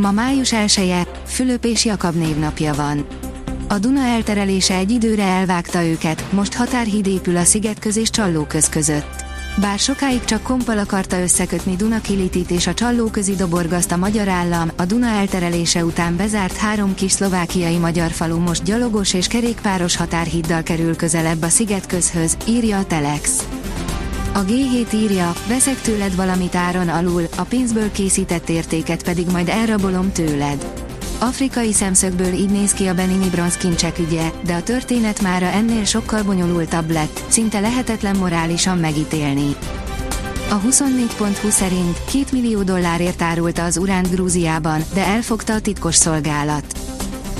Ma május 1 Fülöp és Jakab névnapja van. A Duna elterelése egy időre elvágta őket, most határhíd épül a Szigetköz és Csallóköz között. Bár sokáig csak kompal akarta összekötni Dunakilitit és a Csallóközi doborgazt a magyar állam, a Duna elterelése után bezárt három kis szlovákiai magyar falu most gyalogos és kerékpáros határhíddal kerül közelebb a Szigetközhöz, írja a Telex. A G7 írja, veszek tőled valamit áron alul, a pénzből készített értéket pedig majd elrabolom tőled. Afrikai szemszögből így néz ki a Benini bronz kincsek ügye, de a történet mára ennél sokkal bonyolultabb lett, szinte lehetetlen morálisan megítélni. A 24.20 szerint 2 millió dollárért árulta az uránt Grúziában, de elfogta a titkos szolgálat.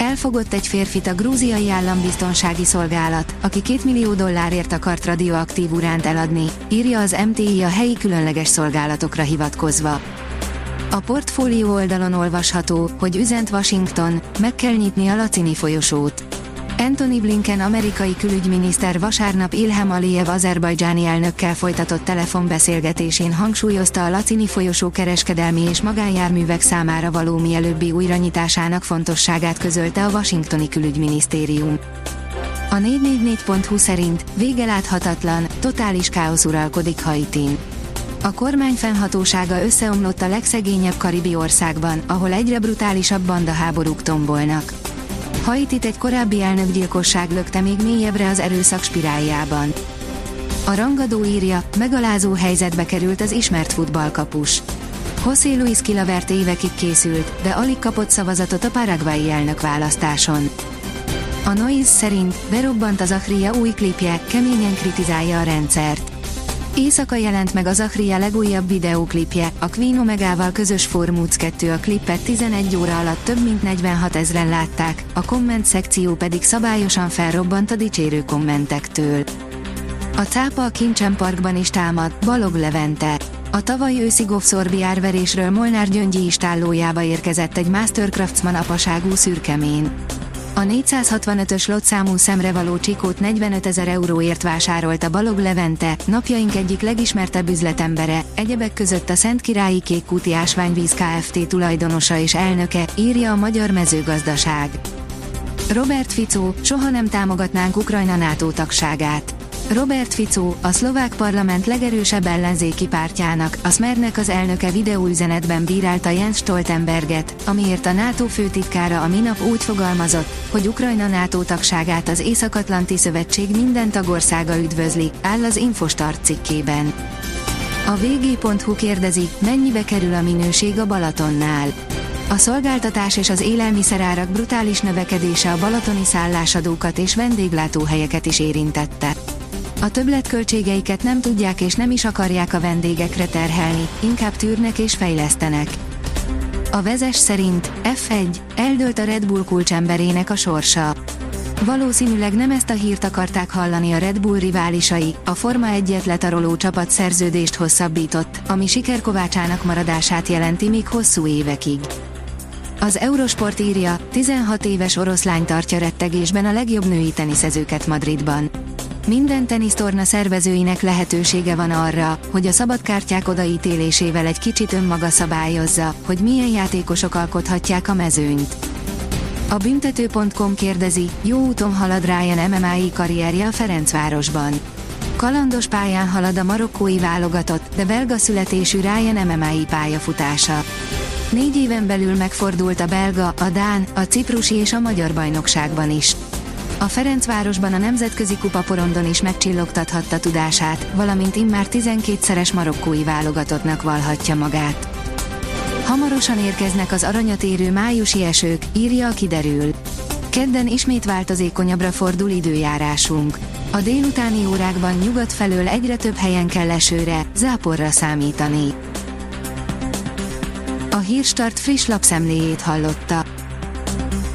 Elfogott egy férfit a grúziai állambiztonsági szolgálat, aki 2 millió dollárért akart radioaktív uránt eladni, írja az MTI a helyi különleges szolgálatokra hivatkozva. A portfólió oldalon olvasható, hogy üzent Washington, meg kell nyitni a Lacini folyosót. Anthony Blinken amerikai külügyminiszter vasárnap Ilham Aliyev azerbajdzsáni elnökkel folytatott telefonbeszélgetésén hangsúlyozta a Lacini folyosó kereskedelmi és magánjárművek számára való mielőbbi újranyitásának fontosságát közölte a washingtoni külügyminisztérium. A 444.hu szerint vége láthatatlan, totális káosz uralkodik Haitin. A kormány fennhatósága összeomlott a legszegényebb karibi országban, ahol egyre brutálisabb bandaháborúk tombolnak. Haitit egy korábbi elnökgyilkosság lökte még mélyebbre az erőszak spiráljában. A rangadó írja, megalázó helyzetbe került az ismert futballkapus. José Luis Kilavert évekig készült, de alig kapott szavazatot a paraguayi elnök választáson. A Noise szerint berobbant az Achria új klipje, keményen kritizálja a rendszert. Éjszaka jelent meg az Achria legújabb videóklipje, a Queen Omegával közös Formúc 2 a klipet 11 óra alatt több mint 46 ezren látták, a komment szekció pedig szabályosan felrobbant a dicsérő kommentektől. A cápa a Kincsen Parkban is támad, Balog Levente. A tavaly őszi Govszorbi árverésről Molnár Gyöngyi istállójába érkezett egy Mastercraftsman apaságú szürkemén. A 465-ös lotszámú szemrevaló csikót 45 ezer euróért vásárolta Balog Levente, napjaink egyik legismertebb üzletembere, egyebek között a Szent Királyi Kékkúti Ásványvíz Kft. tulajdonosa és elnöke, írja a Magyar Mezőgazdaság. Robert Fico, soha nem támogatnánk Ukrajna NATO tagságát. Robert Fico, a szlovák parlament legerősebb ellenzéki pártjának, a Smernek az elnöke videóüzenetben bírálta Jens Stoltenberget, amiért a NATO főtitkára a minap úgy fogalmazott, hogy Ukrajna NATO tagságát az Észak-Atlanti Szövetség minden tagországa üdvözli, áll az Infostart cikkében. A vg.hu kérdezi, mennyibe kerül a minőség a Balatonnál. A szolgáltatás és az élelmiszerárak brutális növekedése a balatoni szállásadókat és vendéglátóhelyeket is érintette. A többletköltségeiket nem tudják és nem is akarják a vendégekre terhelni, inkább tűrnek és fejlesztenek. A vezes szerint F1 eldőlt a Red Bull kulcsemberének a sorsa. Valószínűleg nem ezt a hírt akarták hallani a Red Bull riválisai, a Forma 1-et letaroló csapat szerződést hosszabbított, ami sikerkovácsának maradását jelenti még hosszú évekig. Az Eurosport írja, 16 éves oroszlány tartja rettegésben a legjobb női teniszezőket Madridban. Minden tenisztorna szervezőinek lehetősége van arra, hogy a szabadkártyák odaítélésével egy kicsit önmaga szabályozza, hogy milyen játékosok alkothatják a mezőnyt. A büntető.com kérdezi, jó úton halad Ryan MMA-i karrierje a Ferencvárosban. Kalandos pályán halad a marokkói válogatott, de belga születésű Ryan MMA-i pályafutása. Négy éven belül megfordult a belga, a dán, a ciprusi és a magyar bajnokságban is. A Ferencvárosban a nemzetközi kupaporondon is megcsillogtathatta tudását, valamint immár 12-szeres marokkói válogatottnak valhatja magát. Hamarosan érkeznek az aranyat érő májusi esők, írja a kiderül. Kedden ismét változékonyabbra fordul időjárásunk. A délutáni órákban nyugat felől egyre több helyen kell esőre, záporra számítani. A Hírstart friss lapszemléjét hallotta.